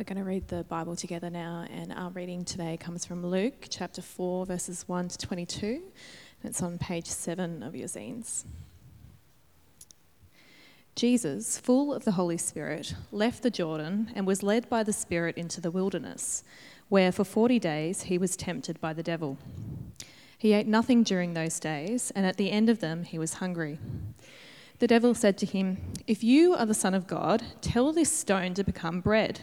We're going to read the Bible together now, and our reading today comes from Luke chapter 4, verses 1 to 22. And it's on page 7 of your zines. Jesus, full of the Holy Spirit, left the Jordan and was led by the Spirit into the wilderness, where for 40 days he was tempted by the devil. He ate nothing during those days, and at the end of them he was hungry. The devil said to him, If you are the Son of God, tell this stone to become bread.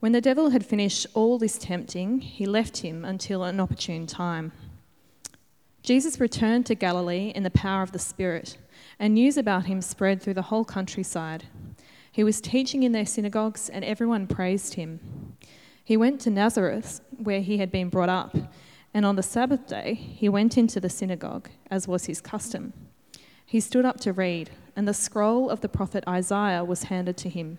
When the devil had finished all this tempting, he left him until an opportune time. Jesus returned to Galilee in the power of the Spirit, and news about him spread through the whole countryside. He was teaching in their synagogues, and everyone praised him. He went to Nazareth, where he had been brought up, and on the Sabbath day he went into the synagogue, as was his custom. He stood up to read, and the scroll of the prophet Isaiah was handed to him.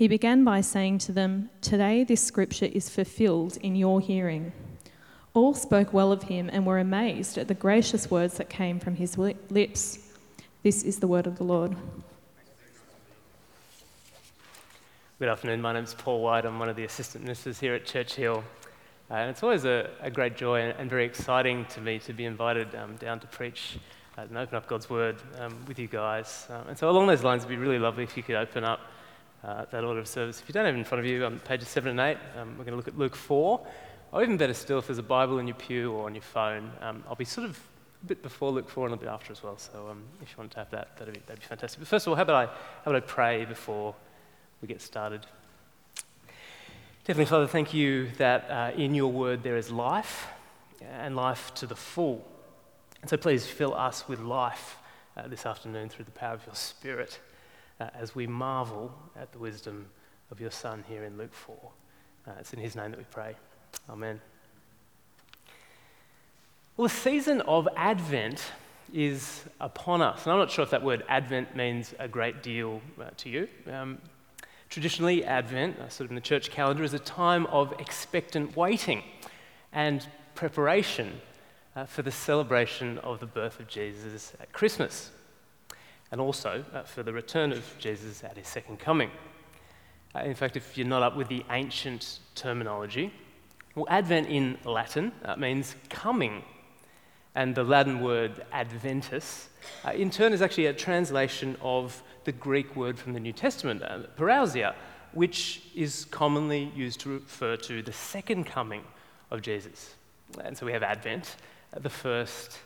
He began by saying to them, Today this scripture is fulfilled in your hearing. All spoke well of him and were amazed at the gracious words that came from his lips. This is the word of the Lord. Good afternoon. My name is Paul White. I'm one of the assistant ministers here at Church Hill. Uh, and it's always a, a, great joy and, very exciting to me to be invited um, down to preach uh, and open up God's Word um, with you guys. Um, and so, along those lines, it'd be really lovely if you could open up uh, that order of service. If you don't have it in front of you, on pages 7 and 8, um, we're going to look at Luke 4. Or even better still, if there's a Bible in your pew or on your phone, um, I'll be sort of a bit before Luke 4 and a bit after as well. So um, if you want to have that, that'd be, that'd be fantastic. But first of all, how about, I, how about I pray before we get started? Heavenly Father, thank you that uh, in your word there is life and life to the full. And so please fill us with life uh, this afternoon through the power of your Spirit uh, as we marvel at the wisdom of your Son here in Luke 4. Uh, it's in his name that we pray. Amen. Well, the season of Advent is upon us. And I'm not sure if that word Advent means a great deal uh, to you. Um, traditionally, Advent, uh, sort of in the church calendar, is a time of expectant waiting and preparation uh, for the celebration of the birth of Jesus at Christmas and also uh, for the return of Jesus at his second coming. Uh, in fact, if you're not up with the ancient terminology, well, Advent in Latin uh, means coming. And the Latin word adventus, in turn, is actually a translation of the Greek word from the New Testament, parousia, which is commonly used to refer to the second coming of Jesus. And so we have Advent, the first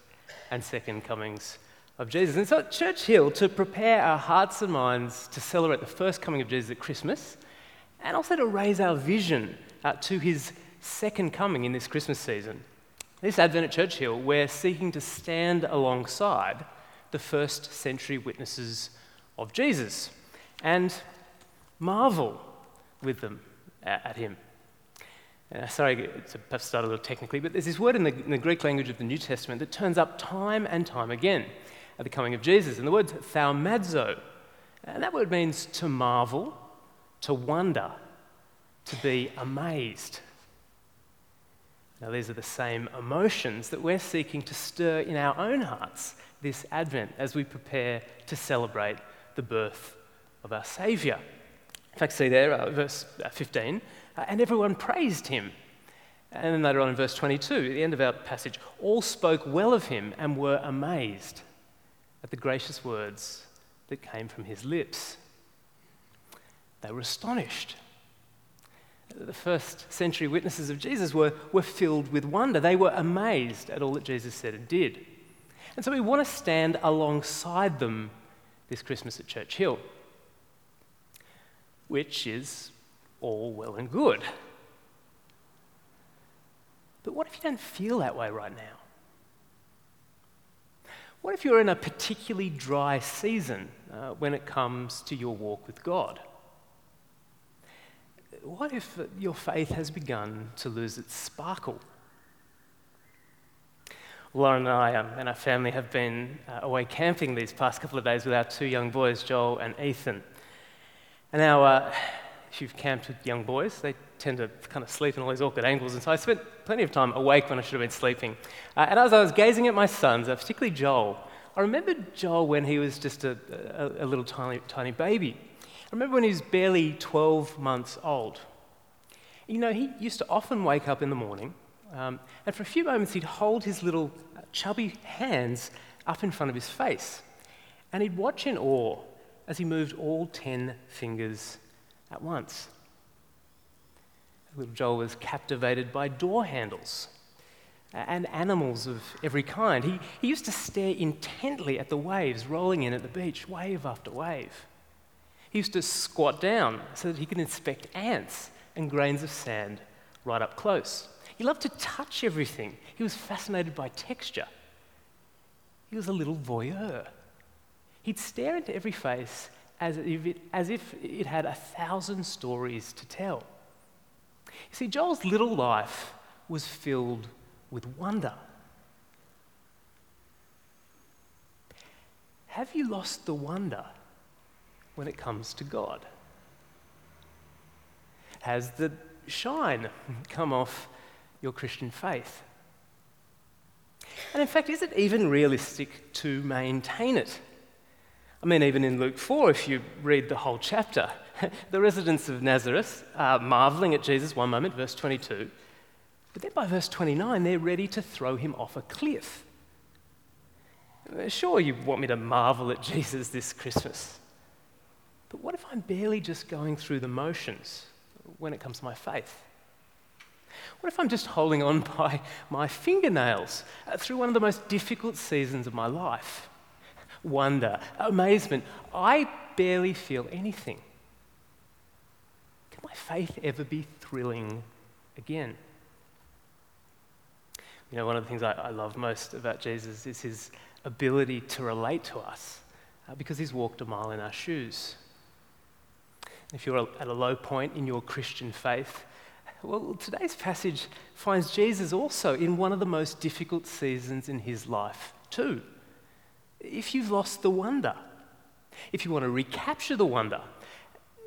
and second comings of Jesus. And so at Church Hill, to prepare our hearts and minds to celebrate the first coming of Jesus at Christmas, and also to raise our vision uh, to his second coming in this Christmas season. This Advent at Church Hill, we're seeking to stand alongside the first century witnesses of Jesus and marvel with them at him. Uh, sorry to perhaps start a little technically, but there's this word in the, in the Greek language of the New Testament that turns up time and time again at the coming of Jesus. And the word's thaumazo. And that word means to marvel, to wonder, to be amazed. Now, these are the same emotions that we're seeking to stir in our own hearts this Advent as we prepare to celebrate the birth of our Saviour. In fact, see there, uh, verse uh, 15, uh, and everyone praised him. And then later on in verse 22, at the end of our passage, all spoke well of him and were amazed at the gracious words that came from his lips. They were astonished. The first century witnesses of Jesus were, were filled with wonder. They were amazed at all that Jesus said and did. And so we want to stand alongside them this Christmas at Church Hill, which is all well and good. But what if you don't feel that way right now? What if you're in a particularly dry season uh, when it comes to your walk with God? What if your faith has begun to lose its sparkle? Lauren and I um, and our family have been uh, away camping these past couple of days with our two young boys, Joel and Ethan. And now, uh, if you've camped with young boys, they tend to kind of sleep in all these awkward angles. And so I spent plenty of time awake when I should have been sleeping. Uh, and as I was gazing at my sons, uh, particularly Joel, I remembered Joel when he was just a, a, a little tiny, tiny baby. I remember when he was barely 12 months old. You know, he used to often wake up in the morning um, and for a few moments, he'd hold his little uh, chubby hands up in front of his face. And he'd watch in awe as he moved all 10 fingers at once. Little Joel was captivated by door handles and animals of every kind. He, he used to stare intently at the waves rolling in at the beach, wave after wave. He used to squat down so that he could inspect ants and grains of sand right up close. He loved to touch everything. He was fascinated by texture. He was a little voyeur. He'd stare into every face as if it, as if it had a thousand stories to tell. You see, Joel's little life was filled with wonder. Have you lost the wonder when it comes to God? Has the shine come off your Christian faith? And in fact, is it even realistic to maintain it? I mean, even in Luke 4, if you read the whole chapter, the residents of Nazareth are marveling at Jesus one moment, verse 22, but then by verse 29, they're ready to throw him off a cliff. Sure, you want me to marvel at Jesus this Christmas, but what if I'm barely just going through the motions when it comes to my faith? What if I'm just holding on by my fingernails uh, through one of the most difficult seasons of my life? Wonder, amazement. I barely feel anything. Faith ever be thrilling again? You know, one of the things I, I love most about Jesus is his ability to relate to us uh, because he's walked a mile in our shoes. If you're at a low point in your Christian faith, well, today's passage finds Jesus also in one of the most difficult seasons in his life, too. If you've lost the wonder, if you want to recapture the wonder,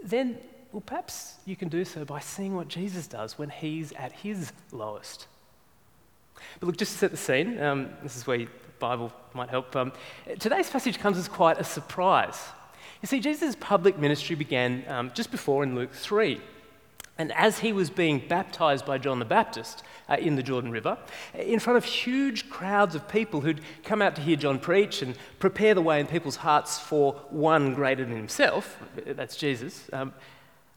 then, well, perhaps you can do so by seeing what Jesus does when he's at his lowest. But look, just to set the scene, um, this is where the Bible might help. Um, today's passage comes as quite a surprise. You see, Jesus' public ministry began um, just before in Luke 3. And as he was being baptized by John the Baptist uh, in the Jordan River, in front of huge crowds of people who'd come out to hear John preach and prepare the way in people's hearts for one greater than himself, that's Jesus, um,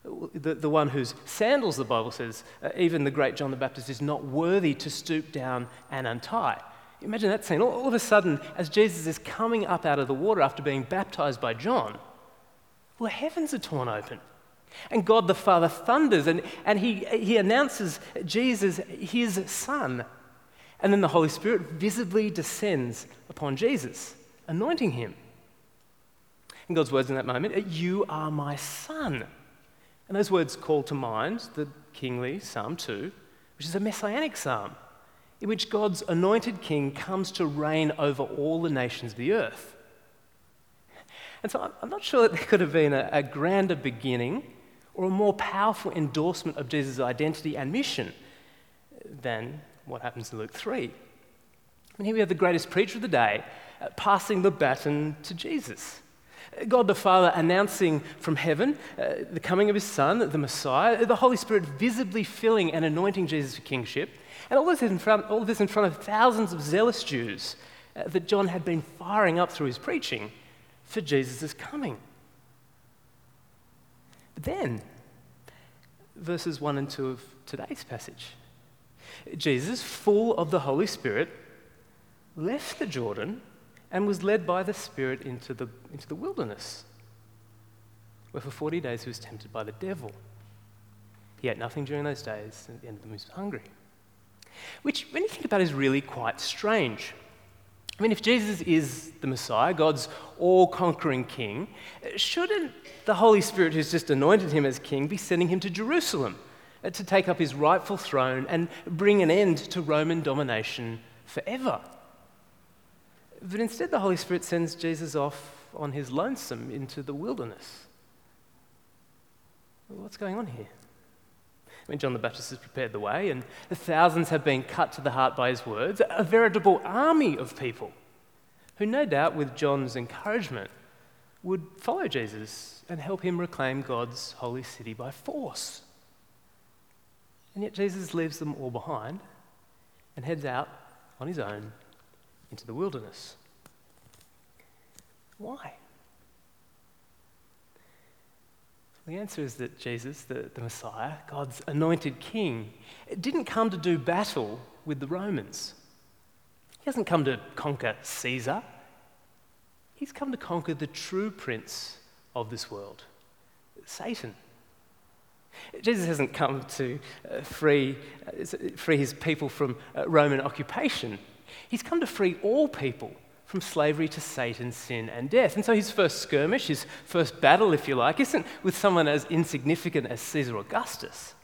the, the one whose sandals, the Bible says, uh, even the great John the Baptist is not worthy to stoop down and untie. Imagine that scene. All, all of a sudden, as Jesus is coming up out of the water after being baptized by John, well, heavens are torn open. And God the Father thunders and, and he, he announces Jesus, his Son. And then the Holy Spirit visibly descends upon Jesus, anointing him. And God's words in that moment, You are my Son. And those words call to mind the kingly Psalm 2, which is a messianic psalm, in which God's anointed king comes to reign over all the nations of the earth. And so I'm not sure that there could have been a, a grander beginning or a more powerful endorsement of Jesus' identity and mission than what happens in Luke 3. And here we have the greatest preacher of the day passing the baton to Jesus. God the Father announcing from heaven uh, the coming of his Son, the Messiah, the Holy Spirit visibly filling and anointing Jesus for kingship, and all this in front, all this in front of thousands of zealous Jews uh, that John had been firing up through his preaching for Jesus' coming. But then, verses 1 and 2 of today's passage, Jesus, full of the Holy Spirit, left the Jordan and was led by the Spirit into the, into the wilderness, where for 40 days he was tempted by the devil. He ate nothing during those days, and at the end of them he was hungry. Which, when you think about it, is really quite strange. I mean, if Jesus is the Messiah, God's all conquering king, shouldn't the Holy Spirit who's just anointed him as king be sending him to Jerusalem uh, to take up his rightful throne and bring an end to Roman domination forever? But instead, the Holy Spirit sends Jesus off on his lonesome into the wilderness. What's going on here? I mean, John the Baptist has prepared the way, and the thousands have been cut to the heart by his words, a veritable army of people who, no doubt, with John's encouragement, would follow Jesus and help him reclaim God's holy city by force. And yet, Jesus leaves them all behind and heads out on his own into the wilderness. Why? The answer is that Jesus, the, the Messiah, God's anointed king, didn't come to do battle with the Romans. He hasn't come to conquer Caesar. He's come to conquer the true prince of this world, Satan. Jesus hasn't come to uh, free, uh, free his people from uh, Roman occupation. He's come to free all people from slavery to Satan, sin, and death. And so his first skirmish, his first battle, if you like, isn't with someone as insignificant as Caesar Augustus,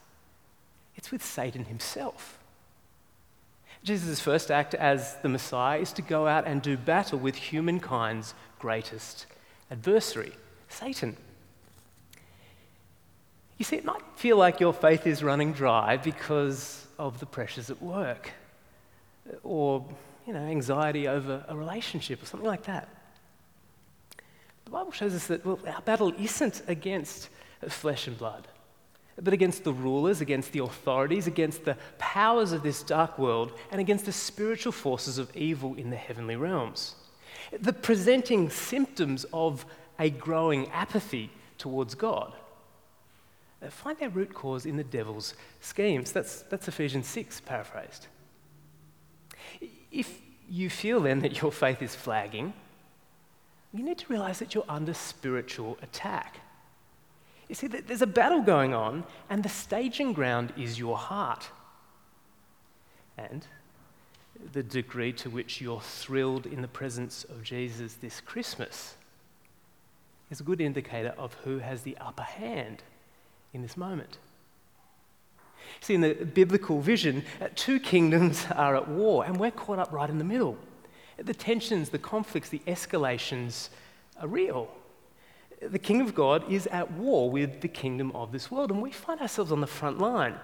it's with Satan himself. Jesus' first act as the Messiah is to go out and do battle with humankind's greatest adversary, Satan. You see, it might feel like your faith is running dry because of the pressures at work or you know, anxiety over a relationship or something like that. The Bible shows us that well, our battle isn't against flesh and blood, but against the rulers, against the authorities, against the powers of this dark world, and against the spiritual forces of evil in the heavenly realms. The presenting symptoms of a growing apathy towards God uh, find their root cause in the devil's schemes. That's, that's Ephesians 6, paraphrased. If you feel then that your faith is flagging, you need to realize that you're under spiritual attack. You see, that there's a battle going on, and the staging ground is your heart. And the degree to which you're thrilled in the presence of Jesus this Christmas is a good indicator of who has the upper hand in this moment. See, in the biblical vision, uh, two kingdoms are at war, and we're caught up right in the middle. The tensions, the conflicts, the escalations are real. The kingdom of God is at war with the kingdom of this world, and we find ourselves on the front line.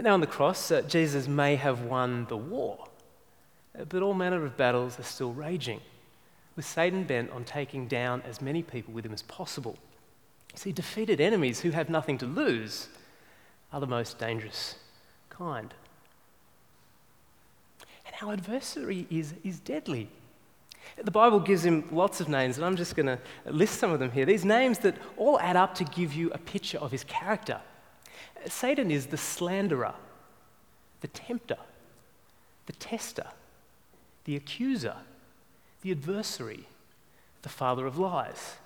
Now, on the cross, uh, Jesus may have won the war, uh, but all manner of battles are still raging, with Satan bent on taking down as many people with him as possible. See, defeated enemies who have nothing to lose are the most dangerous kind. And our adversary is, is deadly. The Bible gives him lots of names, and I'm just going to list some of them here. These names that all add up to give you a picture of his character. Satan is the slanderer, the tempter, the tester, the accuser, the adversary, the father of lies.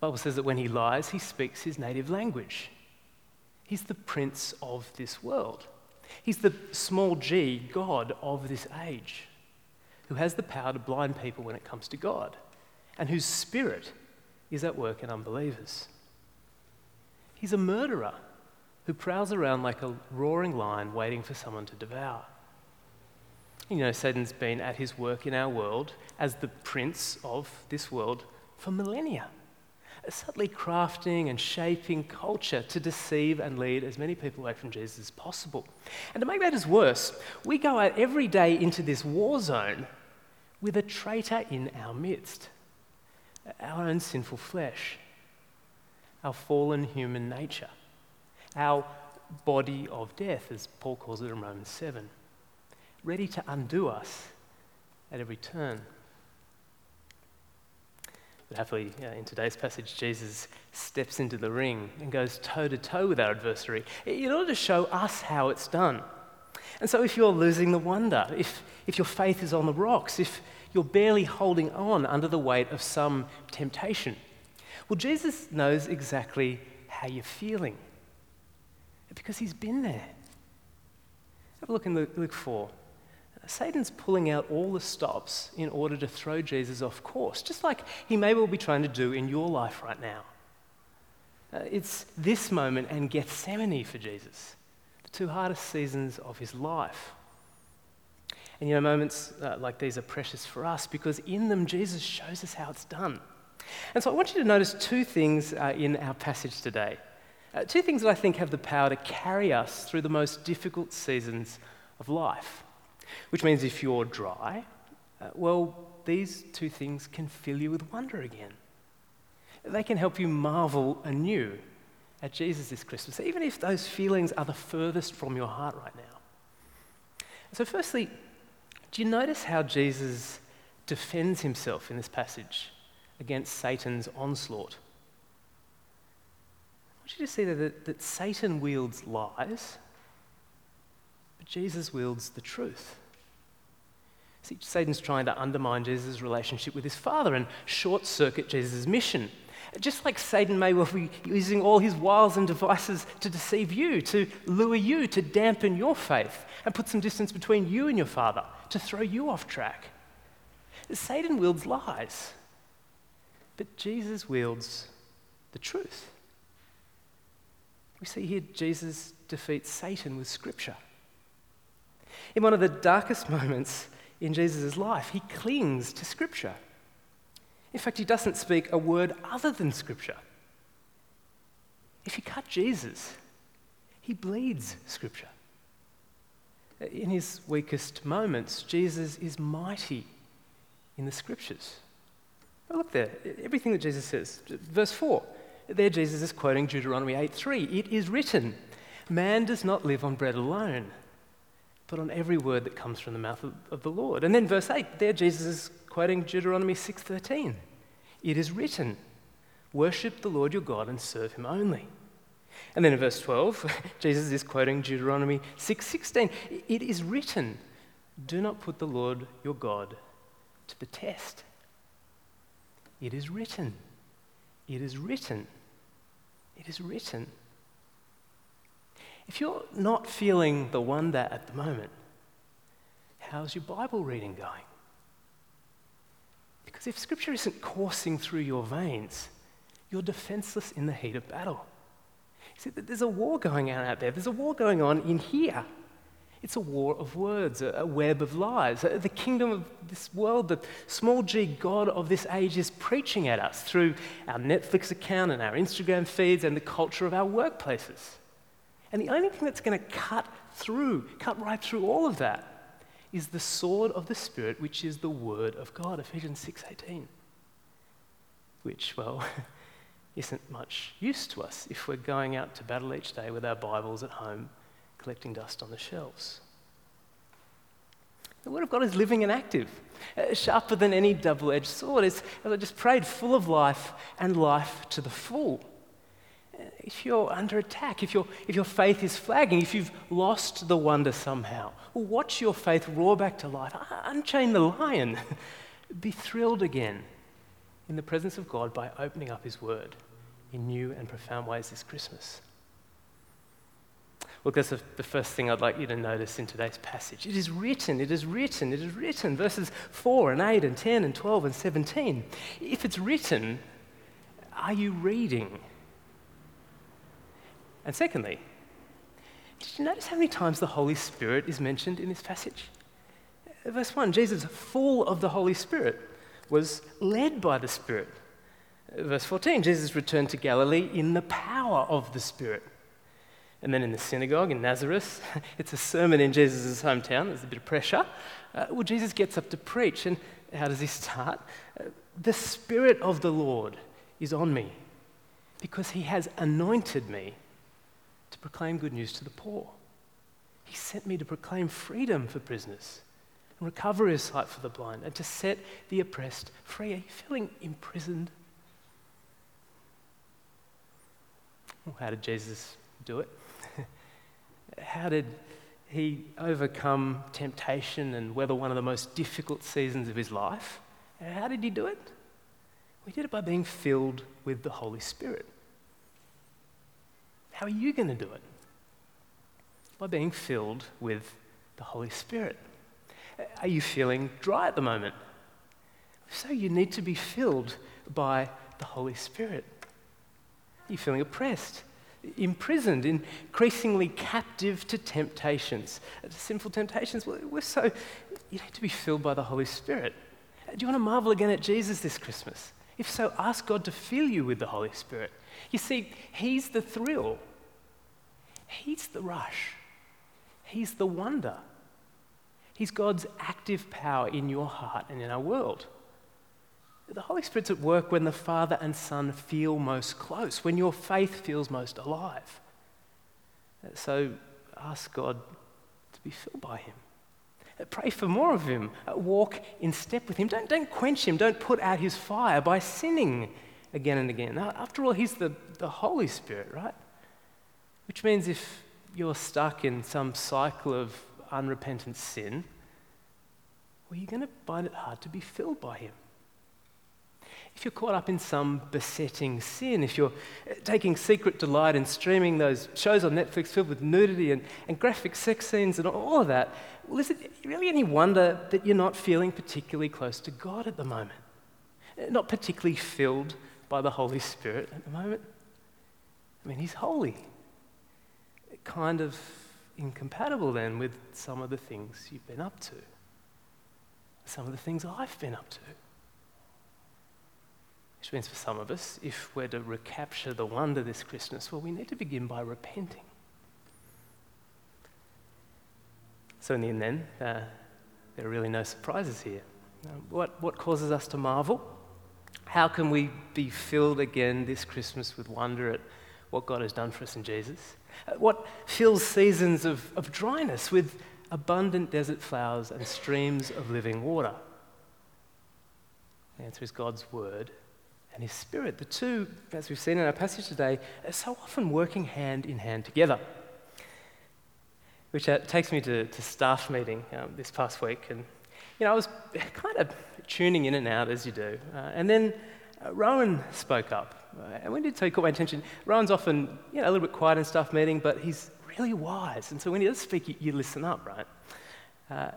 The Bible says that when he lies, he speaks his native language. He's the prince of this world. He's the small g God of this age who has the power to blind people when it comes to God and whose spirit is at work in unbelievers. He's a murderer who prowls around like a roaring lion waiting for someone to devour. You know, Satan's been at his work in our world as the prince of this world for millennia. Subtly crafting and shaping culture to deceive and lead as many people away from Jesus as possible. And to make matters worse, we go out every day into this war zone with a traitor in our midst our own sinful flesh, our fallen human nature, our body of death, as Paul calls it in Romans 7, ready to undo us at every turn. But happily, uh, in today's passage, Jesus steps into the ring and goes toe to toe with our adversary in order to show us how it's done. And so, if you're losing the wonder, if, if your faith is on the rocks, if you're barely holding on under the weight of some temptation, well, Jesus knows exactly how you're feeling because he's been there. Have a look in Luke, Luke 4. Satan's pulling out all the stops in order to throw Jesus off course, just like he may well be trying to do in your life right now. Uh, it's this moment and Gethsemane for Jesus, the two hardest seasons of his life. And you know, moments uh, like these are precious for us because in them Jesus shows us how it's done. And so I want you to notice two things uh, in our passage today. Uh, two things that I think have the power to carry us through the most difficult seasons of life. Which means if you're dry, uh, well, these two things can fill you with wonder again. They can help you marvel anew at Jesus this Christmas, even if those feelings are the furthest from your heart right now. So, firstly, do you notice how Jesus defends himself in this passage against Satan's onslaught? I want you to see that, that Satan wields lies, but Jesus wields the truth. See, Satan's trying to undermine Jesus' relationship with his Father and short circuit Jesus' mission. Just like Satan may well be using all his wiles and devices to deceive you, to lure you, to dampen your faith, and put some distance between you and your Father, to throw you off track. Satan wields lies, but Jesus wields the truth. We see here Jesus defeats Satan with Scripture. In one of the darkest moments in Jesus' life. He clings to Scripture. In fact, he doesn't speak a word other than Scripture. If you cut Jesus, he bleeds Scripture. In his weakest moments, Jesus is mighty in the Scriptures. Oh, look there, everything that Jesus says. Verse 4, there Jesus is quoting Deuteronomy 8:3. It is written, Man does not live on bread alone but on every word that comes from the mouth of, of the Lord. And then verse 8, there Jesus is quoting Deuteronomy 6:13. It is written, worship the Lord your God and serve him only. And then in verse 12, Jesus is quoting Deuteronomy 6:16. It is written, do not put the Lord your God to the test. It is written. It is written. It is written. If you're not feeling the wonder at the moment, how's your Bible reading going? Because if Scripture isn't coursing through your veins, you're defenseless in the heat of battle. See, there's a war going on out there. There's a war going on in here. It's a war of words, a web of lies. Uh, the kingdom of this world, the small g God of this age is preaching at us through our Netflix account and our Instagram feeds and the culture of our workplaces. And the only thing that's going to cut through, cut right through all of that, is the sword of the Spirit, which is the Word of God, Ephesians 6.18. Which, well, isn't much use to us if we're going out to battle each day with our Bibles at home, collecting dust on the shelves. The Word of God is living and active, uh, sharper than any double edged sword. It's, as I just prayed, full of life and life to the full if you're under attack, if, your if your faith is flagging, if you've lost the wonder somehow, watch your faith roar back to life. Unchain the lion. Be thrilled again in the presence of God by opening up His Word in new and profound ways this Christmas. Look, that's the first thing I'd like you to notice in today's passage. It is written, it is written, it is written. Verses 4 and 8 and 10 and 12 and 17. If it's written, are you reading? And secondly, did you notice how many times the Holy Spirit is mentioned in this passage? Verse 1 Jesus, full of the Holy Spirit, was led by the Spirit. Verse 14 Jesus returned to Galilee in the power of the Spirit. And then in the synagogue in Nazareth, it's a sermon in Jesus' hometown, there's a bit of pressure. Uh, well, Jesus gets up to preach, and how does he start? Uh, the Spirit of the Lord is on me because he has anointed me to proclaim good news to the poor. He sent me to proclaim freedom for prisoners and recovery of sight for the blind and to set the oppressed free. Are you feeling imprisoned? Well, how did Jesus do it? how did he overcome temptation and weather one of the most difficult seasons of his life? How did he do it? We did it by being filled with the Holy Spirit. How are you going to do it? By being filled with the Holy Spirit. Are you feeling dry at the moment? So you need to be filled by the Holy Spirit. Are you feeling oppressed? imprisoned, increasingly captive to temptations, to sinful temptations. We're so, you need to be filled by the Holy Spirit. Uh, do you want to marvel again at Jesus this Christmas? If so, ask God to fill you with the Holy Spirit. You see, He's the thrill, He's the rush, He's the wonder. He's God's active power in your heart and in our world. The Holy Spirit's at work when the Father and Son feel most close, when your faith feels most alive. So ask God to be filled by Him. Pray for more of Him. Walk in step with Him. Don't, don't quench Him. Don't put out His fire by sinning again and again. After all, He's the, the Holy Spirit, right? Which means if you're stuck in some cycle of unrepentant sin, well, you're going to find it hard to be filled by Him if you're caught up in some besetting sin, if you're uh, taking secret delight in streaming those shows on Netflix filled with nudity and, and graphic sex scenes and all of that, well, is it really any wonder that you're not feeling particularly close to God at the moment? Uh, not particularly filled by the Holy Spirit at the moment? I mean, He's holy. Kind of incompatible then with some of the things you've been up to, some of the things I've been up to. Which means for some of us, if we're to recapture the wonder this Christmas, well, we need to begin by repenting. So, in the end, then, uh, there are really no surprises here. what, what causes us to marvel? How can we be filled again this Christmas with wonder at what God has done for us in Jesus? What fills seasons of, of dryness with abundant desert flowers and streams of living water? The answer is God's Word and His Spirit. The two, as we've seen in our passage today, are so often working hand in hand together. Which uh, takes me to, to staff meeting um, this past week. And, you know, I was kind of tuning in and out as you do. Uh, and then uh, Rowan spoke up. Uh, and when did so he caught my attention? Rowan's often, you know, a little bit quiet in staff meeting, but he's really wise. And so when he does speak, you, you listen up, right? Uh,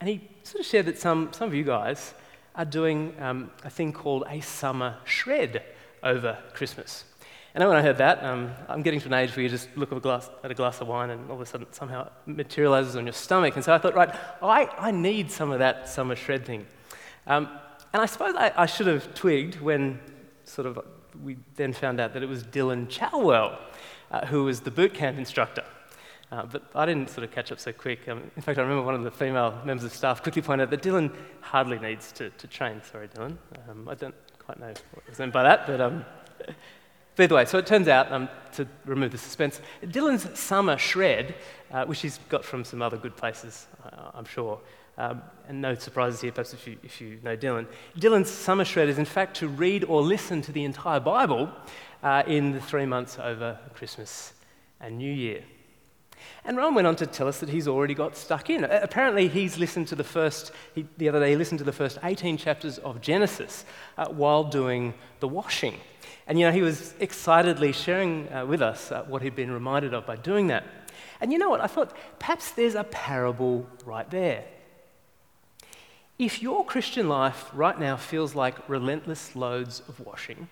and he sort of shared that some, some of you guys are doing um, a thing called a summer shred over Christmas. And when I heard that, um, I'm getting to an age where you just look at a, glass, at a glass of wine and all of a sudden somehow it materializes on your stomach. And so I thought, right, I, I need some of that summer shred thing. Um, and I suppose I, I, should have twigged when sort of we then found out that it was Dylan Chalwell, uh, who was the boot camp instructor. Uh, but I didn't sort of catch up so quick. Um, in fact, I remember one of the female members of staff quickly pointed out that Dylan hardly needs to, to train. Sorry, Dylan. Um, I don't quite know what was meant by that, but, um, but either way, so it turns out, um, to remove the suspense, Dylan's summer shred, uh, which he's got from some other good places, I'm sure, um, and no surprises here, perhaps if you, if you know Dylan. Dylan's summer shred is, in fact, to read or listen to the entire Bible uh, in the three months over Christmas and New Year. And Rowan went on to tell us that he's already got stuck in. Apparently, he's listened to the first, he, the other day, he listened to the first 18 chapters of Genesis uh, while doing the washing. And, you know, he was excitedly sharing uh, with us uh, what he'd been reminded of by doing that. And you know what? I thought perhaps there's a parable right there. If your Christian life right now feels like relentless loads of washing,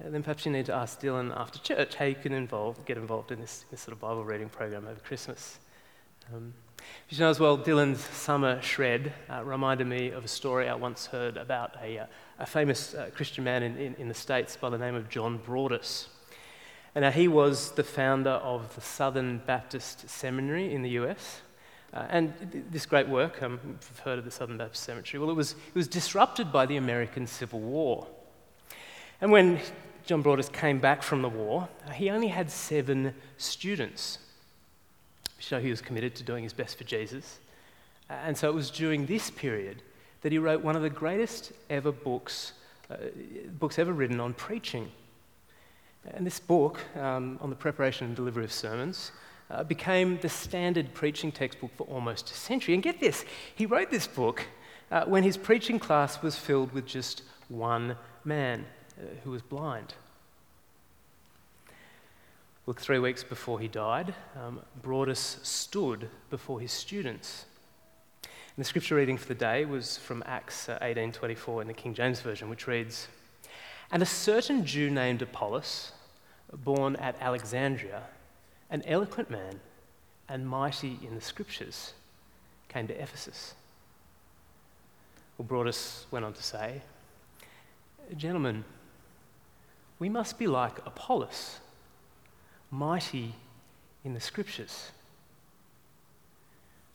then perhaps you need to ask Dylan after church how you can involve, get involved in this, this sort of Bible reading program over Christmas. Um, You know as well, Dylan's summer shred uh, reminded me of a story I once heard about a, uh, a famous uh, Christian man in, in, in, the States by the name of John Broadus. And he was the founder of the Southern Baptist Seminary in the US. Uh, and this great work, um, you've heard of the Southern Baptist Cemetery, well, it was, it was disrupted by the American Civil War. And when John Broadus came back from the war, uh, he only had seven students. So he was committed to doing his best for Jesus. Uh, and so it was during this period that he wrote one of the greatest ever books, uh, books ever written on preaching. And this book, um, on the preparation and delivery of sermons, uh, became the standard preaching textbook for almost a century. And get this, he wrote this book uh, when his preaching class was filled with just one man uh, who was blind. Look, three weeks before he died, um, Broadus stood before his students. And the scripture reading for the day was from Acts 18:24 uh, in the King James Version, which reads, "And a certain Jew named Apollos, born at Alexandria, an eloquent man and mighty in the scriptures, came to Ephesus." Well, Broadus went on to say, "Gentlemen, we must be like Apollos, mighty in the scriptures."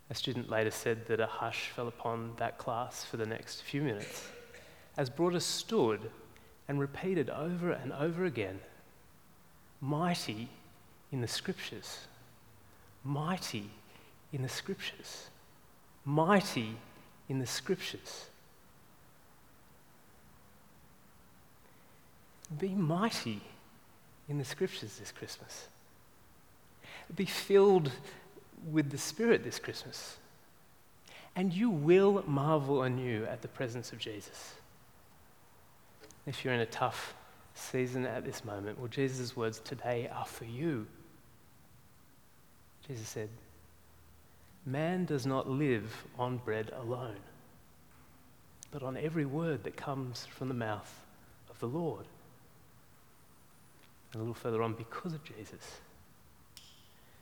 A student later said that a hush fell upon that class for the next few minutes as Broadus stood and repeated over and over again, mighty in the scriptures, mighty in the scriptures, mighty in the scriptures. Be mighty in the scriptures this Christmas. Be filled with the Spirit this Christmas. And you will marvel anew at the presence of Jesus. If you're in a tough season at this moment, well, Jesus' words today are for you. Jesus said, Man does not live on bread alone, but on every word that comes from the mouth of the Lord. And a little further on, because of Jesus,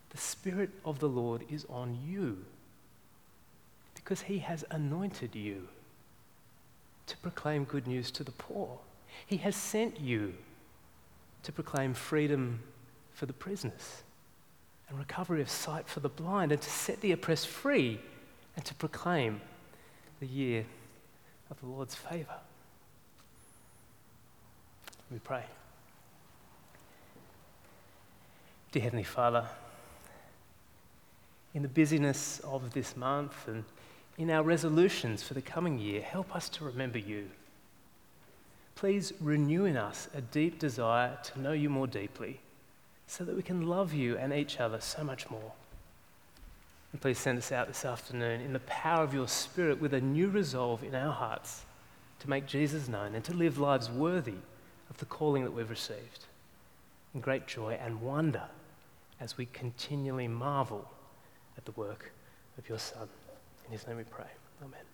the Spirit of the Lord is on you because he has anointed you to proclaim good news to the poor. He has sent you to proclaim freedom for the prisoners and recovery of sight for the blind and to set the oppressed free and to proclaim the year of the Lord's favor. We pray. Dear Heavenly Father, in the busyness of this month and in our resolutions for the coming year, help us to remember you. Please renew in us a deep desire to know you more deeply so that we can love you and each other so much more. And please send us out this afternoon in the power of your Spirit with a new resolve in our hearts to make Jesus known and to live lives worthy of the calling that we've received. In great joy and wonder as we continually marvel at the work of your Son. In his name we pray. Amen.